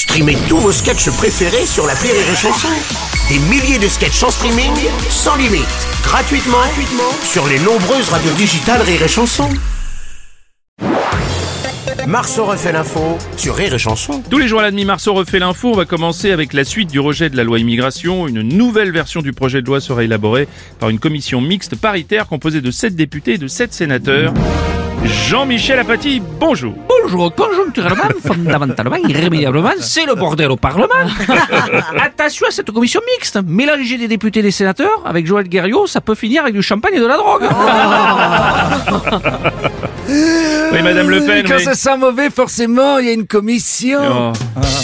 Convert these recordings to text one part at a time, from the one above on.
Streamez tous vos sketchs préférés sur la Rire et Chanson. Des milliers de sketchs en streaming, sans limite, gratuitement, gratuitement sur les nombreuses radios digitales Rire et Chanson. Marceau refait l'info sur Rire et Chanson. Tous les jours à la demi, Marceau refait l'info. On va commencer avec la suite du rejet de la loi immigration. Une nouvelle version du projet de loi sera élaborée par une commission mixte paritaire composée de 7 députés et de 7 sénateurs. Jean-Michel Apathy, bonjour. Bonjour, conjoncturellement, fondamentalement, irrémédiablement, c'est le bordel au Parlement. Attention à cette commission mixte. Mélanger des députés et des sénateurs avec Joël Guerriot, ça peut finir avec du champagne et de la drogue. Oui, Madame Le Pen. Quand oui. ça sent mauvais, forcément, il y a une commission. Oh.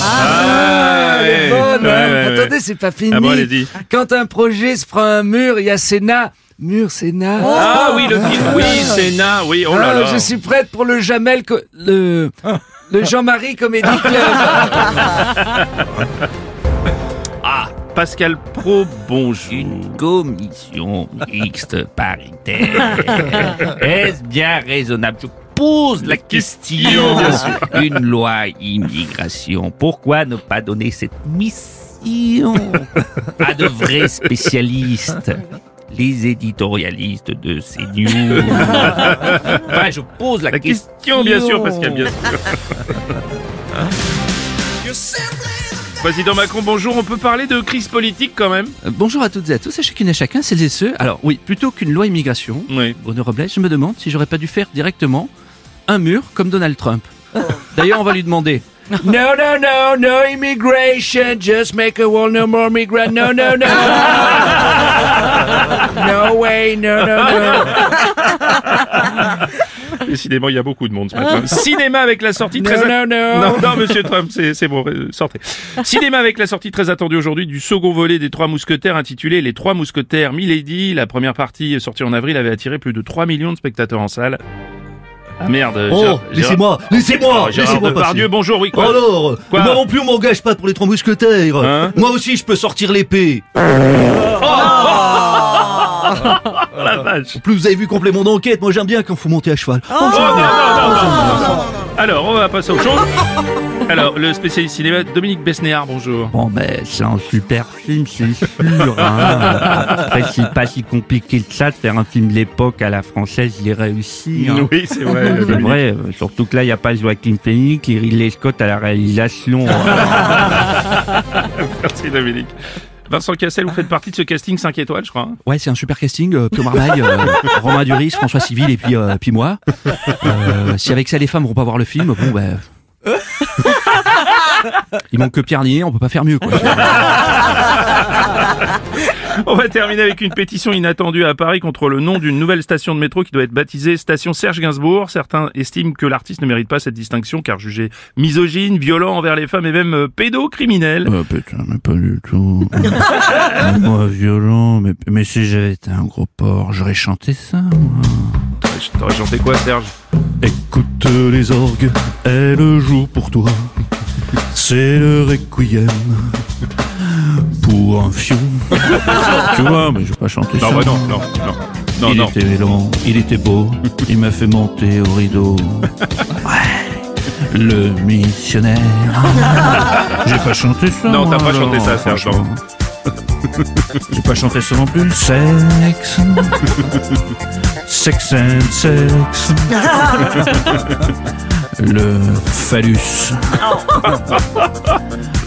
Ah, elle est ouais. bonne, Ouais, hein. ouais, ouais. Attendez, c'est pas fini. Ah bon, allez-y. Quand un projet se prend un mur, il y a Sénat. Mur, Sénat. Ah oui, le oui, Sénat, oui, oh là Ah, là. je suis prête pour le Jamel, co- le, le Jean-Marie Comédie Club. Ah, Pascal Pro, bonjour. Une commission mixte paritaire. Est-ce bien raisonnable? Je pose la question. Une loi immigration. Pourquoi ne pas donner cette mission à de vrais spécialistes? Les éditorialistes de CNews. Enfin, je pose la, La question, bien sûr, Pascal, bien sûr. Président Macron, bonjour. On peut parler de crise politique quand même? Euh, Bonjour à toutes et à tous, à chacune et chacun, celles et ceux. Alors oui, plutôt qu'une loi immigration, Oui. Bruno Robles, je me demande si j'aurais pas dû faire directement un mur comme Donald Trump. D'ailleurs, on va lui demander. No, no, no, no immigration. Just make a wall, no more migrant. No, no, no. No way, no, no, no. Décidément, il y a beaucoup de monde ce matin. Cinéma avec la sortie très... no, no. Non, non, monsieur Trump, c'est c'est bon, euh, sortez. Cinéma avec la sortie très attendue aujourd'hui du second volet des Trois Mousquetaires intitulé Les Trois Mousquetaires Milady. La première partie, sortie en avril, avait attiré plus de 3 millions de spectateurs en salle. Ah merde. Oh, laissez-moi, laissez-moi, Oh, laissez-moi passer. bonjour, oui, quoi Alors, Quoi moi non plus on m'engage pas pour les trois mousquetaires. Hein moi aussi je peux sortir l'épée. Oh la vache. En plus vous avez vu complément d'enquête, moi j'aime bien quand faut monter à cheval. Oh, non, non, non, non, non. Alors, on va passer au chose. Alors, le spécialiste cinéma, Dominique Besnéard, bonjour. Bon, ben, c'est un super film, c'est sûr. Hein. Après, c'est pas si compliqué que ça de faire un film de l'époque à la française, il est réussi. Hein. Oui, c'est vrai. C'est Dominique. vrai, euh, surtout que là, il n'y a pas Joaquin Phoenix et Ridley Scott à la réalisation. Merci Dominique. Vincent Cassel, vous faites partie de ce casting 5 étoiles, je crois. hein Ouais, c'est un super casting. Euh, Pio Marmaille, euh, Romain Duris, François Civil et puis, euh, puis moi. Euh, si avec ça les femmes vont pas voir le film, bon ben. Il manque que Pierre Nier, on peut pas faire mieux quoi. On va terminer avec une pétition inattendue à Paris contre le nom d'une nouvelle station de métro qui doit être baptisée station Serge Gainsbourg. Certains estiment que l'artiste ne mérite pas cette distinction car jugé misogyne, violent envers les femmes et même euh, pédocriminel. Oh putain, mais pas du tout. moi, violent, mais, mais si j'avais été un gros porc, j'aurais chanté ça, moi. T'aurais- T'aurais chanté quoi Serge? Écoute les orgues, elles jouent pour toi. C'est le requiem pour un fion. Tu vois, mais je vais pas chanter ça. Non, bah non, non, non. Non, il non. était lent, il était beau, il m'a fait monter au rideau. Ouais, le missionnaire. J'ai pas chanté ça. Non, t'as pas chanté ça, Serge. J'ai pas chanté ça non plus. Sex. Sex and sex. Le phallus.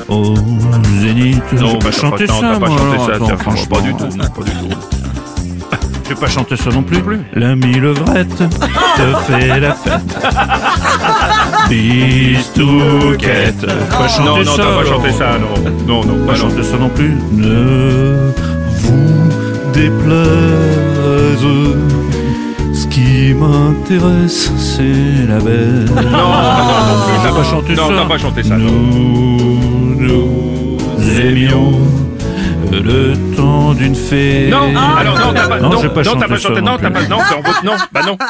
Au zénith. Non, bah, pas chanté non, ça. pas chanté ça, franchement. pas du tout, non, pas du tout. J'ai pas chanté ça non plus. L'ami levrette te fait la fête. Bistouquette. Pas chanté Non, non, ça. t'as pas chanté alors. ça, non. Non, non, Pas non. chanté ça non plus. Ne vous déplaise. Ce qui m'intéresse, c'est la belle. Non, non, non, plus, T'as pas chanté non, ça t'as pas chanté ça, non. Nous nous aimions le temps d'une fée. Non, alors non, t'as pas, Non, non, pas non, t'as chanté pas chanté, non non, t'as pas, non, non, bah non.